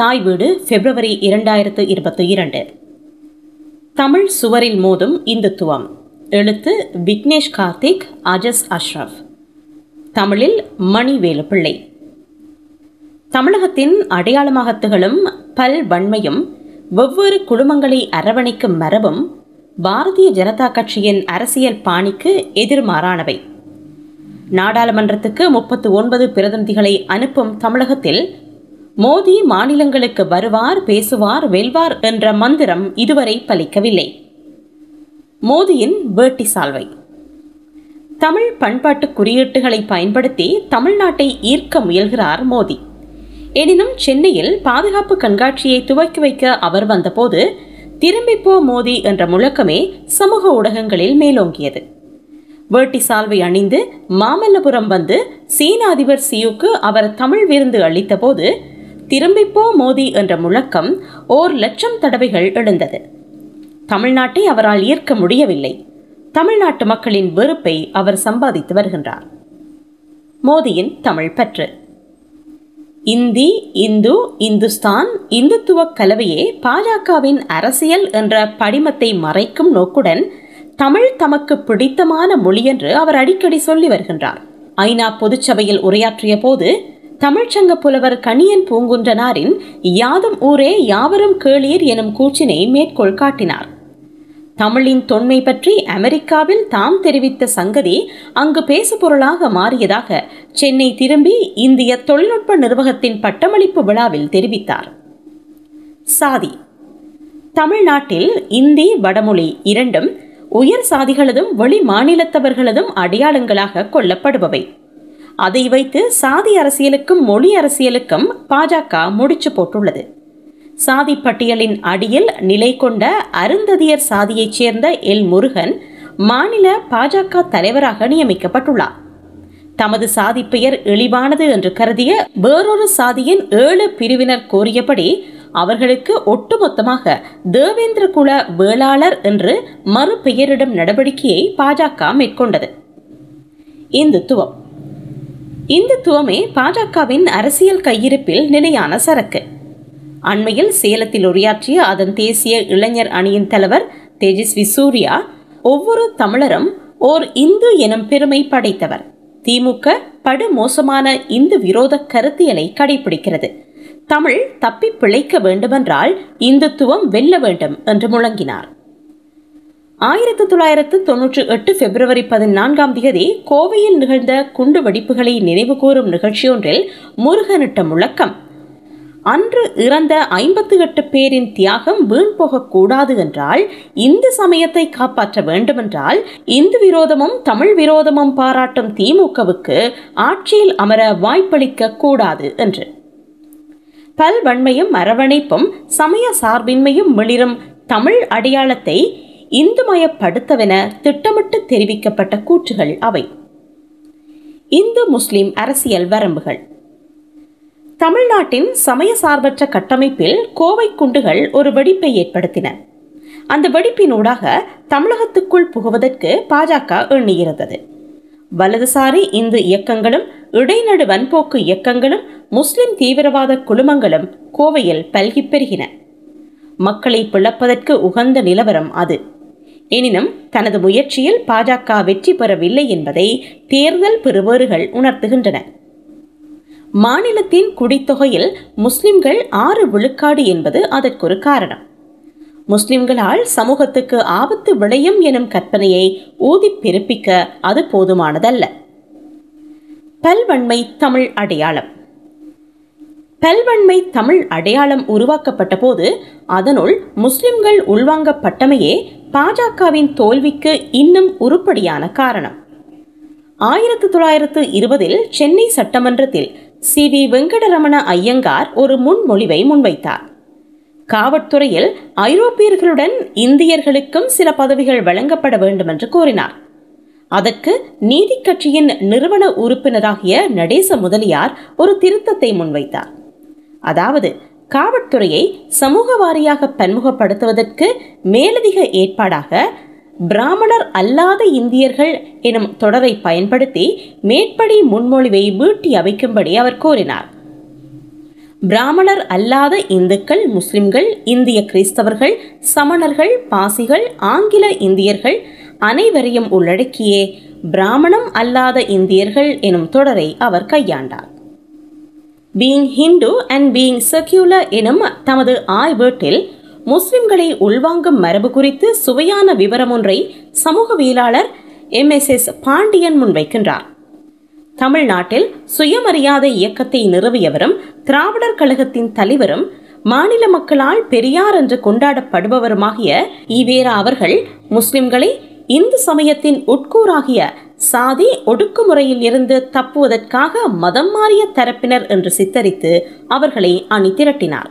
தாய் வீடு பிப்ரவரி இரண்டாயிரத்து இருபத்தி இரண்டு. தமிழ் சுவரில் மோதும் இந்துத்துவம். எழுத்து விக்னேஷ் கார்த்திக் அஜஸ் அஷ்ரஃப் தமிழில் மணிவேலு பிள்ளை தமிழகத்தின் அடையாளமாக திகழும் பல் வன்மையும் வெவ்வேறு குழுமங்களை அரவணைக்கும் மரபும் பாரதிய ஜனதா கட்சியின் அரசியல் பாணிக்கு எதிர்மாறானவை. நாடாளுமன்றத்துக்கு முப்பத்து ஒன்பது பிரதிநிதிகளை அனுப்பும் தமிழகத்தில் மோடி மாநிலங்களுக்கு வருவார் பேசுவார் வெல்வார் என்ற மந்திரம் இதுவரை பலிக்கவில்லை. மோடியின் வேட்டி சால்வை. தமிழ் பண்பாட்டு குறியீட்டுகளை பயன்படுத்தி தமிழ்நாட்டை ஈர்க்க முயல்கிறார் மோடி எனினும் சென்னையில் பாதுகாப்பு கண்காட்சியை துவக்கி வைக்க அவர் வந்தபோது திரும்பிப்போ மோதி என்ற முழக்கமே சமூக ஊடகங்களில் மேலோங்கியது. வேட்டி சால்வை அணிந்து மாமல்லபுரம் வந்து சீன அதிபர் சியுக்கு அவர் தமிழ் விருந்து அளித்தபோது திரும்பிப்போ மோதி என்ற முழக்கம் ஓர் லட்சம் தடவைகள் எழுந்தது. தமிழ்நாட்டை அவரால் ஈர்க்க முடியவில்லை. தமிழ்நாட்டு மக்களின் வெறுப்பை அவர் சம்பாதித்து வருகின்றார். மோடியின் தமிழ் பற்று. இந்தி இந்து இந்துஸ்தான் இந்துத்துவ கலவையே பாஜகவின் அரசியல் என்ற படிமத்தை மறைக்கும் நோக்குடன் தமிழ் தமக்கு பிடித்தமான மொழி என்று அவர் அடிக்கடி சொல்லி வருகின்றார். ஐநா பொதுச்சபையில் உரையாற்றிய போது தமிழ்ச்சங்க புலவர் கணியன் பூங்குன்றனாரின் யாதும் ஊரே யாவரும் கேளீர் எனும் கூச்சினை மேற்கோள் காட்டினார். தமிழின் தொன்மை பற்றி அமெரிக்காவில் தாம் தெரிவித்த சங்கதி அங்கு பேசுபொருளாக மாறியதாக சென்னை திரும்பி இந்திய தொழில்நுட்ப நிர்வாகத்தின் பட்டமளிப்பு விழாவில் தெரிவித்தார். சாதி. தமிழ்நாட்டில் இந்தி வடமொழி இரண்டும் உயர் சாதிகளதும் வெளி மாநிலத்தவர்களதும் அடையாளங்களாக கொள்ளப்படுபவை. அதை வைத்து சாதி அரசியலுக்கும் மொழி அரசியலுக்கும் பாஜக முடிச்சு போட்டுள்ளது. சாதி பட்டியலின் அடியில் நிலை கொண்ட அருந்ததியர் சாதியைச் சேர்ந்த எல் முருகன் மாநில பாஜக தலைவராக நியமிக்கப்பட்டுள்ளார். தமது சாதி பெயர் இழிவானது என்று கருதிய வேறொரு சாதியின் ஏழு பிரிவினர் கோரியபடி அவர்களுக்கு ஒட்டுமொத்தமாக தேவேந்திர குல வேளாளர் என்று மறுபெயரிடும் நடவடிக்கையை பாஜக மேற்கொண்டது. இந்துத்துவம். இந்துத்துவமே பாஜகவின் அரசியல் கையிருப்பில் நிலையான சரக்கு. அண்மையில் சேலத்தில் உரையாற்றிய அதன் தேசிய இளைஞர் அணியின் தலைவர் தேஜஸ்வி சூர்யா ஒவ்வொரு தமிழரும் ஓர் இந்து எனும் பெருமை படைத்தவர். திமுக படுமோசமான இந்து விரோத கருத்தியலை கடைபிடிக்கிறது. தமிழ் தப்பி பிழைக்க வேண்டுமென்றால் இந்துத்துவம் வெல்ல வேண்டும் என்று முழங்கினார். ஆயிரத்து தொள்ளாயிரத்து தொன்னூற்றி எட்டு பிப்ரவரி பதினான்காம் தேதி கோவையில் நிகழ்ந்த குண்டு வெடிப்புகளை நினைவுகூரும் நிகழ்ச்சியொன்றில் முருகனிட்ட முழக்கம். அன்று இறந்த ஐம்பத்து எட்டு பேரின் தியாகம் வீண் போகக்கூடாது என்றால் இந்து சமயத்தை காப்பாற்ற வேண்டுமென்றால் இந்து விரோதமும் தமிழ் விரோதமும் பாராட்டும் திமுகவுக்கு ஆட்சியில் அமர வாய்ப்பளிக்க கூடாது என்று. பல்வன்மையும் அரவணைப்பும் சமய சார்பின்மையும் மிளிரும் தமிழ் அடையாளத்தை இந்துமயப்படுத்தவென திட்டமிட்டு தெரிவிக்கப்பட்ட கூற்றுகள் அவை. இந்து முஸ்லிம் அரசியல் வரம்புகள். தமிழ்நாட்டின் சமய சார்பற்ற கட்டமைப்பில் கோவை குண்டுகள் ஒரு வெடிப்பை ஏற்படுத்தின. அந்த வெடிப்பினூடாக தமிழகத்துக்குள் புகுவதற்கு பாஜக எண்ணியிருந்தது. வலதுசாரி இந்து இயக்கங்களும் இடைநடு வன்போக்கு இயக்கங்களும் முஸ்லிம் தீவிரவாத குழுமங்களும் கோவையில் பல்கி பெருகின. மக்களை பிளப்பதற்கு உகந்த நிலவரம் அது. எனினும் தனது முயற்சியில் பாஜக வெற்றி பெறவில்லை என்பதை தேர்தல் பெறுபவர்கள் உணர்த்துகின்றன. மாநிலத்தின் குடித்தொகையில் முஸ்லிம்கள் ஆறு விழுக்காடு என்பது அதற்கொரு காரணம். முஸ்லிம்களால் சமூகத்துக்கு ஆபத்து விளையும் எனும் கற்பனையை ஊதி பிறப்பிக்க அது போதுமானதல்ல. பல்வன்மை தமிழ் அடையாளம். பல்வன்மை தமிழ் அடையாளம் உருவாக்கப்பட்ட போது அதனுள் முஸ்லிம்கள் உள்வாங்கப்பட்டமையே பாஜகவின் தோல்விக்கு இன்னும் உருப்படியான காரணம். ஆயிரத்து தொள்ளாயிரத்து இருபதில் சென்னை சட்டமன்றத்தில் சி வி வெங்கடரமண ஐயங்கார் ஒரு முன்மொழிவை முன்வைத்தார். காவல்துறையில் ஐரோப்பியர்களுடன் இந்தியர்களுக்கும் சில பதவிகள் வழங்கப்பட வேண்டும் என்று கோரினார். அதற்கு நீதி கட்சியின் நிறுவன உறுப்பினராகிய நடேச முதலியார் ஒரு திருத்தத்தை முன்வைத்தார். அதாவது காவல்துறையை சமூக வாரியாக பன்முகப்படுத்துவதற்கு மேலதிக ஏற்பாடாக பிராமணர் அல்லாத இந்தியர்கள் எனும் தொடரை பயன்படுத்தி மேற்படி முன்மொழிவை வீட்டி அமைக்கும்படி அவர் கோரினார். பிராமணர் அல்லாத இந்துக்கள் முஸ்லிம்கள் இந்திய கிறிஸ்தவர்கள் சமணர்கள் பாசிகள் ஆங்கில இந்தியர்கள் அனைவரையும் உள்ளடக்கியே பிராமணம் அல்லாத இந்தியர்கள் எனும் தொடரை அவர் கையாண்டார். Being Hindu and being secular எனும் தமது ஆய்வேட்டில் முஸ்லிம்களை உள்வாங்கும் மரபு குறித்து சுவையான விவரம் ஒன்றை சமூகவியலாளர் எம் எஸ் எஸ் பாண்டியன் முன்வைக்கின்றார். தமிழ்நாட்டில் சுயமரியாதை இயக்கத்தை நிறுவியவரும் திராவிடர் கழகத்தின் தலைவரும் மாநில மக்களால் பெரியார் என்று கொண்டாடப்படுபவருமாகிய ஈவேரா அவர்கள் முஸ்லிம்களை இந்து சமயத்தின் உட்கூறாகிய சாதி ஒடுக்குமுறையில் இருந்து தப்புவதற்காக மதம் மாறிய தரப்பினர் என்று சித்தரித்து அவர்களை அணி திரட்டினார்.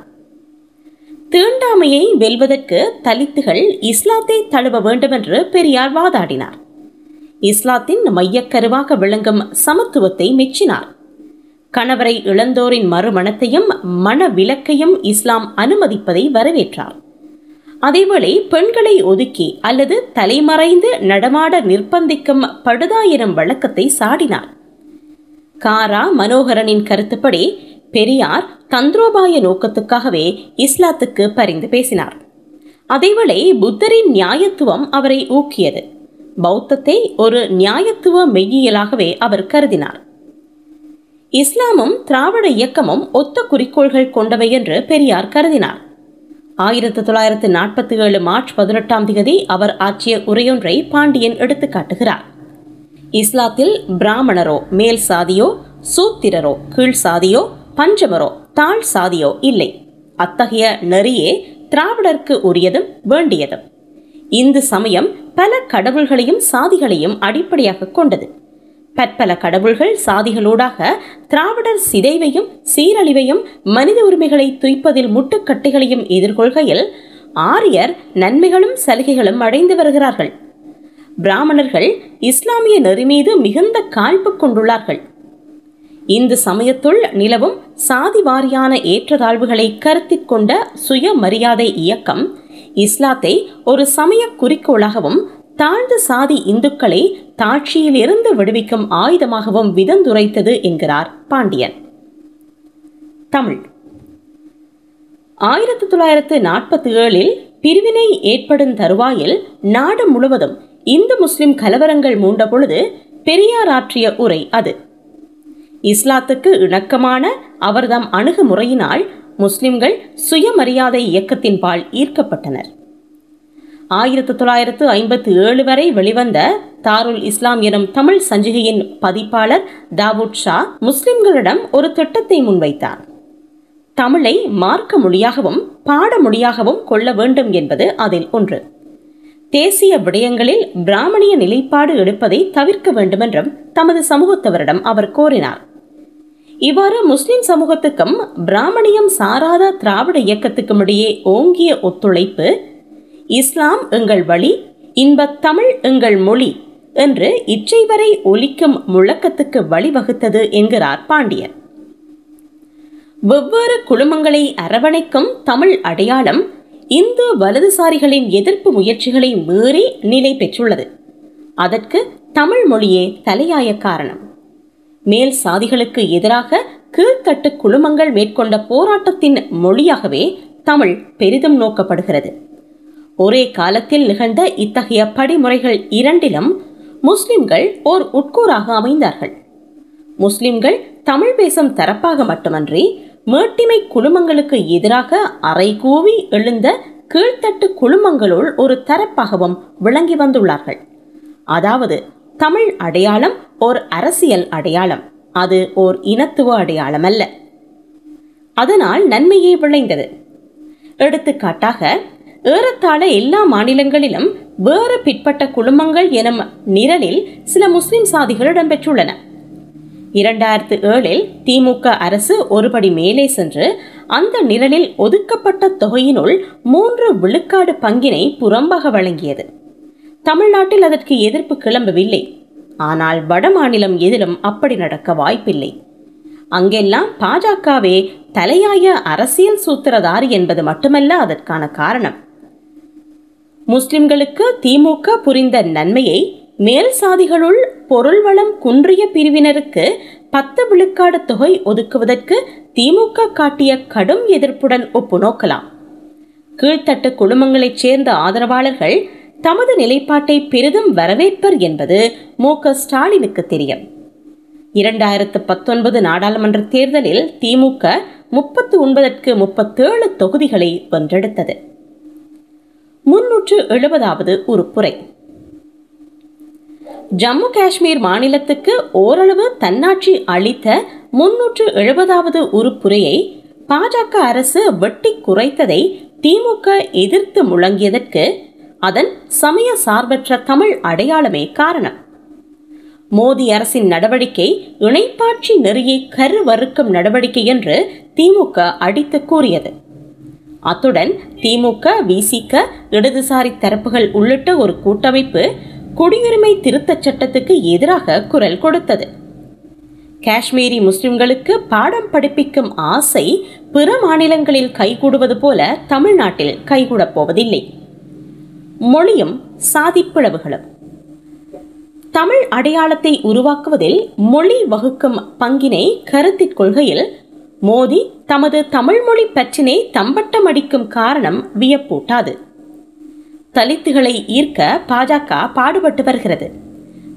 தீண்டாமையை வெல்வதற்கு தலித்துகள் இஸ்லாத்தை தழுவ வேண்டுமென்று பெரியார் வாதாடினார். இஸ்லாத்தின் மையக்கருவாக விளங்கும் சமத்துவத்தை மெச்சினார். கணவரை இழந்தோரின் மறுமணத்தையும் மன விலக்கையும் இஸ்லாம் அனுமதிப்பதை வரவேற்றார். அதேவேளை பெண்களை ஒதுக்கி அல்லது தலைமறைந்து நடமாட நிர்பந்திக்கும் படுதாயிரம் வழக்கத்தை சாடினார். காரா மனோகரனின் கருத்துப்படி பெரியார் தந்திரோபாய நோக்கத்துக்காகவே இஸ்லாத்துக்கு பரிந்து பேசினார். அதேவேளை புத்தரின் நியாயத்துவம் அவரை ஊக்கியது. பௌத்தத்தை ஒரு நியாயத்துவ மெய்யியலாகவே அவர் கருதினார். இஸ்லாமும் திராவிட இயக்கமும் ஒத்த குறிக்கோள்கள் கொண்டவை என்று பெரியார் கருதினார். ஆயிரத்தி தொள்ளாயிரத்து நாற்பத்தி ஏழு மார்ச் பதினெட்டாம் தேதி அவர் ஆற்றிய உரையொன்றை பாண்டியன் எடுத்துக்காட்டுகிறார் இஸ்லாத்தில் பிராமணரோ மேல் சாதியோ சூத்திரரோ கீழ் சாதியோ பஞ்சமரோ தாழ் சாதியோ இல்லை. அத்தகைய நெறியே திராவிடர்க்கு உரியதும் வேண்டியதும். இந்து சமயம் பல கடவுள்களையும் சாதிகளையும் அடிப்படையாக கொண்டது. பற்பல கடவுள்கள் சாதிகளூடாக திராவிடர் சிதைவையும் சீரழிவையும் மனித உரிமைகளை துய்ப்பதில் முட்டுக்கட்டைகளையும் எதிர்கொள்கையில் ஆரியர் நன்மைகளும் சலுகைகளும் அடைந்து வருகிறார்கள். பிராமணர்கள் இஸ்லாமிய நெறி மீது மிகுந்த காழ்ப்பு கொண்டுள்ளார்கள். இந்து சமயத்துள் நிலவும் சாதி வாரியான ஏற்றத்தாழ்வுகளை கருத்தில் கொண்ட சுயமரியாதை இயக்கம் இஸ்லாத்தை ஒரு சமய குறிக்கோளாகவும் தாழ்ந்த சாதி இந்துக்களை தாட்சியில் இருந்து விடுவிக்கும் ஆயுதமாகவும் விதந்துரைத்தது என்கிறார் பாண்டியன். தமிழ். ஆயிரத்தி தொள்ளாயிரத்து நாற்பத்தி ஏழில் பிரிவினை ஏற்படும் தருவாயில் நாடு முழுவதும் இந்து முஸ்லிம் கலவரங்கள் மூண்ட பொழுது பெரியார் ஆற்றிய உரை அது. இஸ்லாத்துக்கு இணக்கமான அவர்தம் அணுகுமுறையினால் முஸ்லிம்கள் சுயமரியாதை இயக்கத்தின் பால் ஈர்க்கப்பட்டனர். ஆயிரத்து தொள்ளாயிரத்து ஐம்பத்தி ஏழு வரை வெளிவந்த தாருல் இஸ்லாம் எனும் தமிழ் சஞ்சிகையின் பதிப்பாளர் தாவூத் ஷா முஸ்லிம்களிடம் ஒரு திட்டத்தை முன்வைத்தார். தமிழை மார்க்க மொழியாகவும் பாட மொழியாகவும் கொள்ள வேண்டும் என்பது அதில் ஒன்று. தேசிய விடயங்களில் பிராமணிய நிலைப்பாடு எடுப்பதை தவிர்க்க வேண்டுமென்றும் தமது சமூகத்தவரிடம் அவர் கோரினார். இவ்வாறு முஸ்லிம் சமூகத்துக்கும் பிராமணியம் சாராத திராவிட இயக்கத்துக்கும் இடையே ஓங்கிய ஒத்துழைப்பு இஸ்லாம் எங்கள் வழி இன்பத் தமிழ் எங்கள் மொழி என்று இச்சை வரை ஒலிக்கும் முழக்கத்துக்கு வழிவகுத்தது என்கிறார் பாண்டியர் வெவ்வேறு குழுமங்களை அரவணைக்கும் தமிழ் அடையாளம் இந்து வலதுசாரிகளின் எதிர்ப்பு முயற்சிகளை மீறி நிலை பெற்றுள்ளது. அதற்கு தமிழ் மொழியே தலையாய காரணம். மேல் சாதிகளுக்கு எதிராக கீழ்த்தட்டு குழுமங்கள் மேற்கொண்ட போராட்டத்தின் மொழியாகவே தமிழ் பெரிதும் நோக்கப்படுகிறது. ஒரே காலத்தில் நிகழ்ந்த இத்தகைய படிமுறைகள் இரண்டிலும் முஸ்லிம்கள் ஓர் உட்கூறாக அமைந்தார்கள். முஸ்லிம்கள் தமிழ் பேசும் தரப்பாக மட்டுமன்றி மேட்டிமை குழுமங்களுக்கு எதிராக அறைகூவி எழுந்த கீழ்த்தட்டு குழுமங்களுள் ஒரு தரப்பாகவும் விளங்கி வந்துள்ளார்கள். அதாவது தமிழ் அடையாளம் ஓர் அரசியல் அடையாளம் அது ஓர் இனத்துவ அடையாளம் அல்ல அதனால் நன்மையே விளைந்தது. எடுத்துக்காட்டாக ஏறத்தாழ எல்லா மாநிலங்களிலும் வேறு பிற்பட்ட குழுமங்கள் எனும் நிரலில் சில முஸ்லிம் சாதிகள் இடம்பெற்றுள்ளன. இரண்டாயிரத்து ஏழில் திமுக அரசு ஒருபடி மேலே சென்று அந்த நிரலில் ஒதுக்கப்பட்ட தொகையினுள் மூன்று விழுக்காடு பங்கினை புறம்பாக வழங்கியது. தமிழ்நாட்டில் அதற்கு எதிர்ப்பு கிளம்பவில்லை. ஆனால் வட மாநிலம் எதிலும் அப்படி நடக்க வாய்ப்பில்லை. அங்கெல்லாம் பாஜகவே தலையாய அரசியல் சூத்திரதாரி என்பது மட்டுமல்ல அதற்கான காரணம். முஸ்லிம்களுக்கு திமுக புரிந்த நன்மையை மேல் சாதிகளுள் பொருள் வளம் குன்றிய பிரிவினருக்கு பத்து விழுக்காடு தொகை ஒதுக்குவதற்கு திமுக காட்டிய கடும் எதிர்ப்புடன் ஒப்பு நோக்கலாம். கீழ்த்தட்டு குழுமங்களைச் சேர்ந்த ஆதரவாளர்கள் தமது நிலைப்பாட்டை பெரிதும் வரவேற்பர் என்பது மு. க. ஸ்டாலினுக்கு தெரியும். இரண்டாயிரத்து பத்தொன்பது நாடாளுமன்ற தேர்தலில் திமுக முப்பத்து ஒன்பதற்கு முப்பத்தேழு தொகுதிகளை வென்றெடுத்தது. முன்னூற்று எழுபதாவது உறுப்புரை ஜம்மு காஷ்மீர் மாநிலத்துக்கு ஓரளவு தன்னாட்சி அளித்த முன்னூற்று எழுபதாவது உறுப்புரையை பாஜக அரசு வெட்டி குறைத்ததை திமுக எதிர்த்து முழங்கியதற்கு அதன் சமய சார்பற்ற தமிழ் அடையாளமே காரணம். மோடி அரசின் நடவடிக்கை இணைப்பாட்சி நெறியை கருவறுக்கும் நடவடிக்கை என்று திமுக அடித்து கூறியது. அத்துடன் திமுக விசிக இடதுசாரி தரப்புகள் உள்ளிட்ட ஒரு கூட்டமைப்பு குடியுரிமை திருத்தச் சட்டத்துக்கு எதிராக குரல் கொடுத்தது. காஷ்மீரி முஸ்லிம்களுக்கு பாடம் படிப்பிக்கும் ஆசை பிற மாநிலங்களில் கைகூடுவது போல தமிழ்நாட்டில் கைகூடப் போவதில்லை. மொழியும் சாதிப்பிளவுகளும் தமிழ் அடையாளத்தை உருவாக்குவதில் மொழி வகுக்கும் பங்கினை கருத்திற் கொள்கையில் மோடி தமது தமிழ்மொழி பற்றினை தம்பட்டம் அடிக்கும் காரணம் வியப்பூட்டாது. தலித்துகளை ஈர்க்க பாஜக பாடுபட்டு வருகிறது.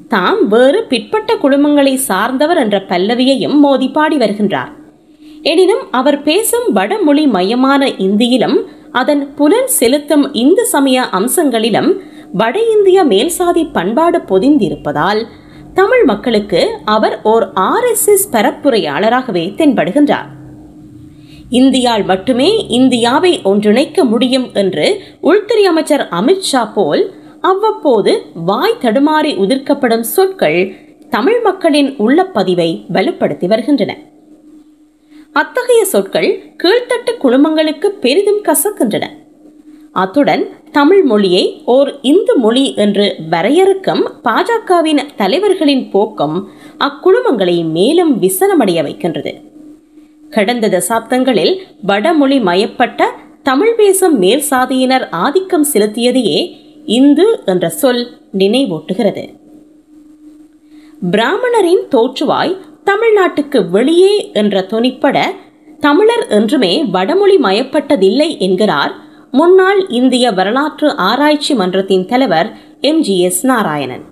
தாம் வேறு பிற்பட்ட குடும்பங்களை சார்ந்தவர் என்ற பல்லவியையும் மோதி பாடி வருகின்றார். எனினும் அவர் பேசும் வடமொழி மையமான இந்தியிலும் அதன் புலன் செலுத்தும் இந்து சமய அம்சங்களிலும் வட இந்திய மேல்சாதி பண்பாடு பொதிந்திருப்பதால் தமிழ் மக்களுக்கு அவர் ஓர் ஆர்எஸ்எஸ் பரப்புரையாளராகவே தென்படுகின்றார். இந்தியால் மட்டுமே இந்தியாவை ஒன்றிணைக்க முடியும் என்று உள்துறை அமைச்சர் அமித்ஷா போல் அவ்வப்போது வாய் தடுமாறி உதிர்க்கப்படும் சொற்கள் தமிழ் மக்களின் உள்ளப்பதிவை வலுப்படுத்தி வருகின்றன. அத்தகைய சொற்கள் கீழ்த்தட்டு குழுமங்களுக்கு பெரிதும் கசக்கின்றன. அத்துடன் தமிழ் மொழியை ஓர் இந்து மொழி என்று வரையறுக்கும் பாஜகவின் தலைவர்களின் போக்கம் அக்குழுமங்களை மேலும் விசனமடைய வைக்கின்றது. கடந்த தசாப்தங்களில் வடமொழி மயப்பட்ட தமிழ் பேசும் மேல் சாதியினர் ஆதிக்கம் செலுத்தியதையே இந்து என்ற சொல் நினைவூட்டுகிறது. பிராமணரின் தோற்றுவாய் தமிழ்நாட்டுக்கு வெளியே என்ற துணிப்பட தமிழர் என்றுமே வடமொழி மயப்பட்டதில்லை என்கிறார் முன்னாள் இந்திய வரலாற்று ஆராய்ச்சி மன்றத்தின் தலைவர் எம். ஜி. எஸ். நாராயணன்.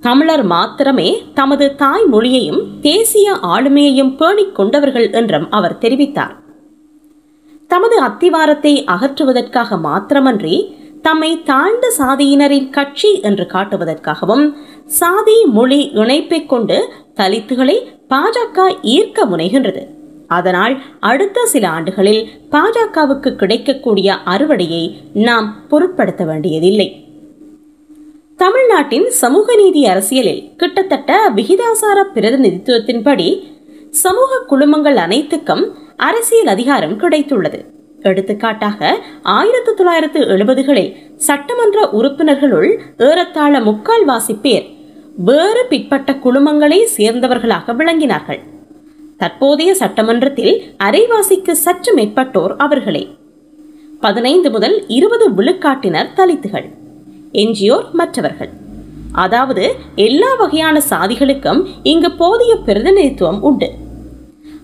தமிழர் மாத்திரமே தமது தாய் மொழியையும் தேசிய ஆளுமையையும் பேணிக் கொண்டவர்கள் என்றும் அவர் தெரிவித்தார். தமது அத்திவாரத்தை அகற்றுவதற்காக மாத்திரமன்றி தம்மை தாழ்ந்த சாதியினரின் கட்சி என்று காட்டுவதற்காகவும் சாதி மொழி இணைப்பைக் கொண்டு தலித்துகளை பாஜக ஈர்க்க முனைகின்றது. அதனால் அடுத்த சில ஆண்டுகளில் பாஜகவுக்கு கிடைக்கக்கூடிய அறுவடையை நாம் பொருட்படுத்த வேண்டியதில்லை. தமிழ்நாட்டின் சமூக நீதி அரசியலில் கிட்டத்தட்ட விகிதாசார பிரதிநிதித்துவத்தின்படி சமூக குழுமங்கள் அனைத்துக்கும் அரசியல் அதிகாரம் கிடைத்துள்ளது. எடுத்துக்காட்டாக ஆயிரத்தி தொள்ளாயிரத்து எழுபதுகளில் சட்டமன்ற உறுப்பினர்களுள் ஏறத்தாழ முக்கால்வாசி பேர் வேறு பிற்பட்ட குழுமங்களை சேர்ந்தவர்களாக விளங்கினார்கள். தற்போதைய சட்டமன்றத்தில் அரைவாசிக்கு சற்று மேற்பட்டோர் அவர்களே. பதினைந்து முதல் இருபது விழுக்காட்டினர் தலித்துகள். எஞ்சியோர் மற்றவர்கள். அதாவது எல்லா வகையான சாதிகளுக்கும் இங்கு போதிய பிரதிநிதித்துவம் உண்டு.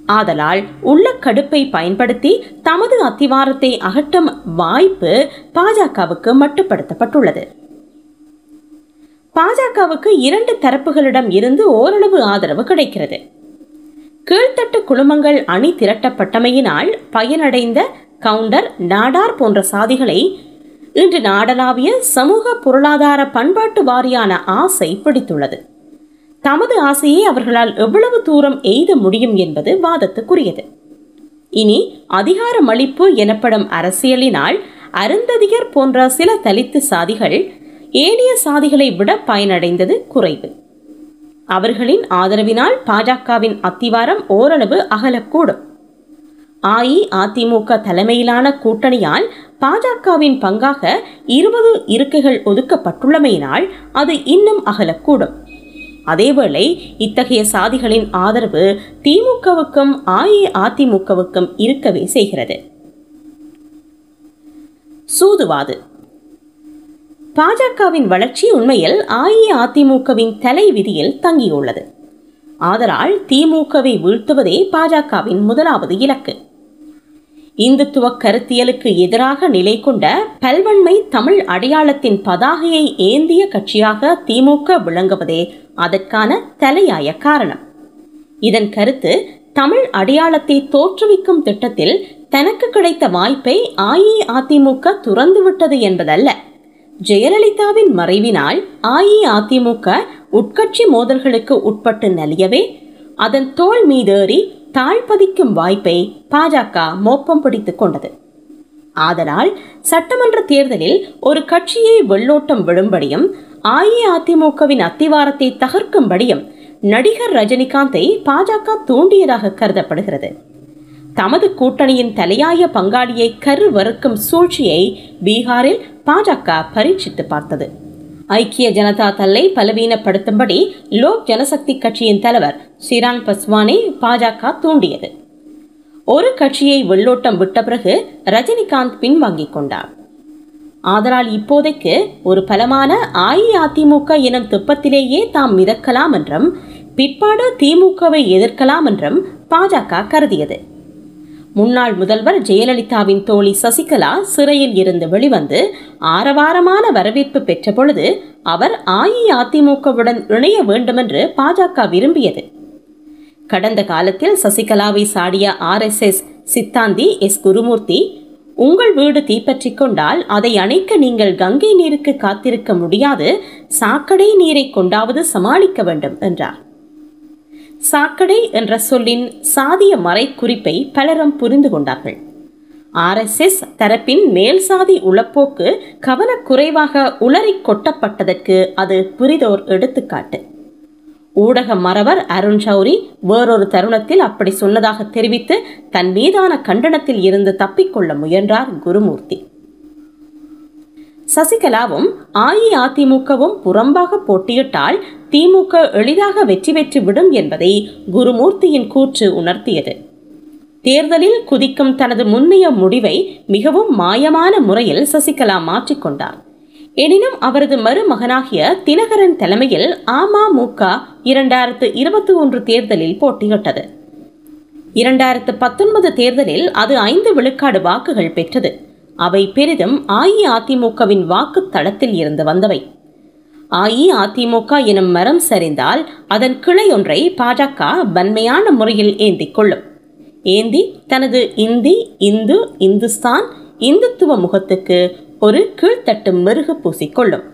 ஆதலால் உள்ள கடுப்பை பயன்படுத்தி தமது அத்திவாரத்தை அகற்றும் வாய்ப்பு பாஜகவுக்கு மட்டுப்படுத்தப்பட்டுள்ளது. பாஜகவுக்கு இரண்டு தரப்புகளிடம் இருந்து ஓரளவு ஆதரவு கிடைக்கிறது. குழுமங்கள் அணி திரட்டப்பட்டமையினால் பயனடைந்த கவுண்டர் நாடார் போன்ற சாதிகளை இன்று நாடளாவிய சமூக பொருளாதார பண்பாட்டு வாரியான ஆசை பிடித்துள்ளது. தமது ஆசையை அவர்களால் எவ்வளவு தூரம் எய்த முடியும் என்பது வாதத்துக்குரியது. இனி அதிகாரமளிப்பு எனப்படும் அரசியலினால் அருந்ததியர் போன்ற சில தலித்து சாதிகள் ஏனைய சாதிகளை விட பயனடைந்தது குறைவு. அவர்களின் ஆதரவினால் பாஜகவின் அத்திவாரம் ஓரளவு அகலக்கூடும். அஇஅதிமுக தலைமையிலான கூட்டணியால் பாஜகவின் பங்காக இருபது இருக்கைகள் ஒதுக்கப்பட்டுள்ளமையினால் அது இன்னும் அகலக்கூடும். அதேவேளை இத்தகைய சாதிகளின் ஆதரவு திமுகவுக்கும் அஇஅதிமுகவுக்கும் இருக்கவே செய்கிறது. சூதுவாது. பாஜகவின் வளர்ச்சி உண்மையில் அஇஅதிமுகவின் தலை விதியில் தங்கியுள்ளது. ஆதலால் திமுகவை வீழ்த்துவதே பாஜகவின் முதலாவது இலக்கு. இந்துத்துவ கருத்தியலுக்கு எதிராக நிலை கொண்ட பல்வன்மை தமிழ் அடையாளத்தின் பதாகையை ஏந்திய கட்சியாக திமுக விளங்குவதே அதற்கான தலையாய காரணம். இதன் கருத்து தமிழ் அடையாளத்தை தோற்றுவிக்கும் திட்டத்தில் தனக்கு கிடைத்த வாய்ப்பை அஇஅதிமுக துறந்துவிட்டது என்பதல்ல. ஜெயலலிதாவின் மறைவினால் அஇஅதிமுக உட்கட்சி மோதல்களுக்கு உட்பட்டு நலியவே அதன் தோல் மீதேறி தாழ்பதிக்கும் வாய்ப்பை பாஜக மோப்பம் பிடித்துக் கொண்டது. ஆதலால் சட்டமன்ற தேர்தலில் ஒரு கட்சியை வெள்ளோட்டம் விழும்படியும் அஇஅதிமுகவின் அத்திவாரத்தை தகர்க்கும்படியும் நடிகர் ரஜினிகாந்தை பாஜக தூண்டியதாக கருதப்படுகிறது. தமது கூட்டணியின் தலையாய பங்காளியை கருவறுக்கும் சூழ்ச்சியை பீகாரில் பாஜக பரீட்சித்து பார்த்தது. ஐக்கிய ஜனதா தல்லை பலவீனப்படுத்தும்படி லோக் ஜனசக்தி கட்சியின் தலைவர் சிராங் பஸ்வானை பாஜக தூண்டியது. ஒரு கட்சியை வெள்ளோட்டம் விட்ட பிறகு ரஜினிகாந்த் பின்வாங்கிக் கொண்டார். ஆதலால் இப்போதைக்கு ஒரு பலமான அஇஅதிமுக எனும் திப்பத்திலேயே தாம் மிதக்கலாம் என்றும் பிற்பாடு திமுகவை எதிர்க்கலாம் என்றும் பாஜக கருதியது. முன்னாள் முதல்வர் ஜெயலலிதாவின் தோழி சசிகலா சிறையில் இருந்து வெளிவந்து ஆரவாரமான வரவேற்பு பெற்ற பொழுது அவர் அஇஅதிமுகவுடன் இணைய வேண்டுமென்று பாஜக விரும்பியது. கடந்த காலத்தில் சசிகலாவை சாடிய ஆர்எஸ்எஸ் சித்தாந்தி எஸ் குருமூர்த்தி உங்கள் வீடு தீப்பற்றிக் கொண்டால் அதை அணைக்க நீங்கள் கங்கை நீருக்கு காத்திருக்க முடியாது சாக்கடை நீரை கொண்டாவது சமாளிக்க வேண்டும் என்றார். சாக்கடை என்ற சொல்லின் சாதிய மறைக்குறிப்பை பலரும் புரிந்து கொண்டார்கள். ஆர்எஸ்எஸ் தரப்பின் மேல் சாதி உளப்போக்கு கவனக்குறைவாக உளறி கொட்டப்பட்டதற்கு அது புரிதோர் எடுத்துக்காட்டு. ஊடக மறவர் அருண் சௌரி வேறொரு தருணத்தில் அப்படி சொன்னதாக தெரிவித்து தன் மீதான கண்டனத்தில் இருந்து தப்பிக்கொள்ள முயன்றார் குருமூர்த்தி. சசிகலாவும் அஇஅதிமுகவும் புறம்பாக போட்டியிட்டால் திமுக எளிதாக வெற்றி பெற்று விடும் என்பதை குருமூர்த்தியின் கூற்று உணர்த்தியது. தேர்தலில் குதிக்கும் தனது முன்னைய முடிவை மிகவும் மாயமான முறையில் சசிகலா மாற்றிக்கொண்டார் எனினும் அவரது மருமகனாகிய தினகரன் தலைமையில் அமமுக இரண்டாயிரத்து இருபத்தி ஒன்று தேர்தலில் போட்டியிட்டது. இரண்டாயிரத்து பத்தொன்பது தேர்தலில் அது ஐந்து விழுக்காடு வாக்குகள் பெற்றது. அவை பெரிதும் அஇஅதிமுகவின் வாக்கு தளத்தில் இருந்து வந்தவை. அஇஅதிமுக எனும் மரம் சரிந்தால் அதன் கிளை ஒன்றை பாஜக வன்மையான முறையில் ஏந்திக் கொள்ளும். ஏந்தி தனது இந்தி இந்து இந்துஸ்தான் இந்துத்துவ முகத்துக்கு ஒரு கீழ்த்தட்டு மெருகு பூசிக்கொள்ளும்